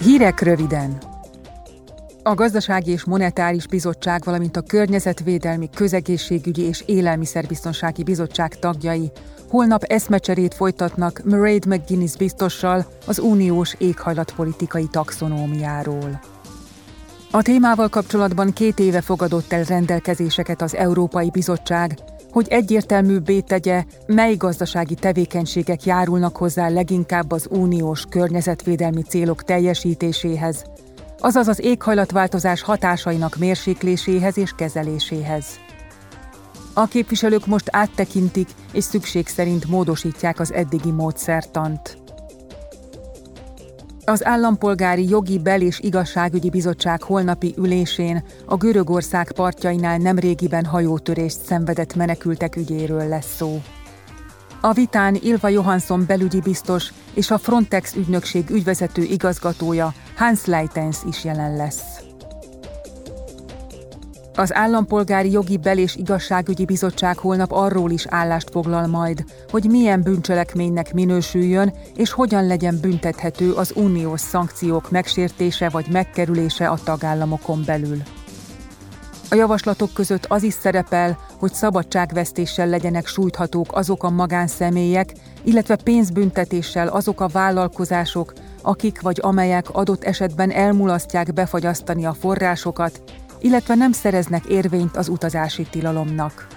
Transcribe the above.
Hírek röviden! A Gazdasági és Monetáris Bizottság, valamint a Környezetvédelmi, Közegészségügyi és Élelmiszerbiztonsági Bizottság tagjai holnap eszmecserét folytatnak Mairead McGuinness biztossal az uniós éghajlatpolitikai taxonómiáról. A témával kapcsolatban két éve fogadott el rendelkezéseket az Európai Bizottság, hogy egyértelműbbé tegye, mely gazdasági tevékenységek járulnak hozzá leginkább az uniós környezetvédelmi célok teljesítéséhez, azaz az éghajlatváltozás hatásainak mérsékléséhez és kezeléséhez. A képviselők most áttekintik és szükség szerint módosítják az eddigi módszertant. Az Állampolgári Jogi Bel- és Igazságügyi Bizottság holnapi ülésén a Görögország partjainál nemrégiben hajótörést szenvedett menekültek ügyéről lesz szó. A vitán Ilva Johansson belügyi biztos és a Frontex ügynökség ügyvezető igazgatója Hans Leitens is jelen lesz. Az Állampolgári Jogi Bel- és Igazságügyi Bizottság holnap arról is állást foglal majd, hogy milyen bűncselekménynek minősüljön és hogyan legyen büntethető az uniós szankciók megsértése vagy megkerülése a tagállamokon belül. A javaslatok között az is szerepel, hogy szabadságvesztéssel legyenek sújthatók azok a magánszemélyek, illetve pénzbüntetéssel azok a vállalkozások, akik vagy amelyek adott esetben elmulasztják befagyasztani a forrásokat, illetve nem szereznek érvényt az utazási tilalomnak.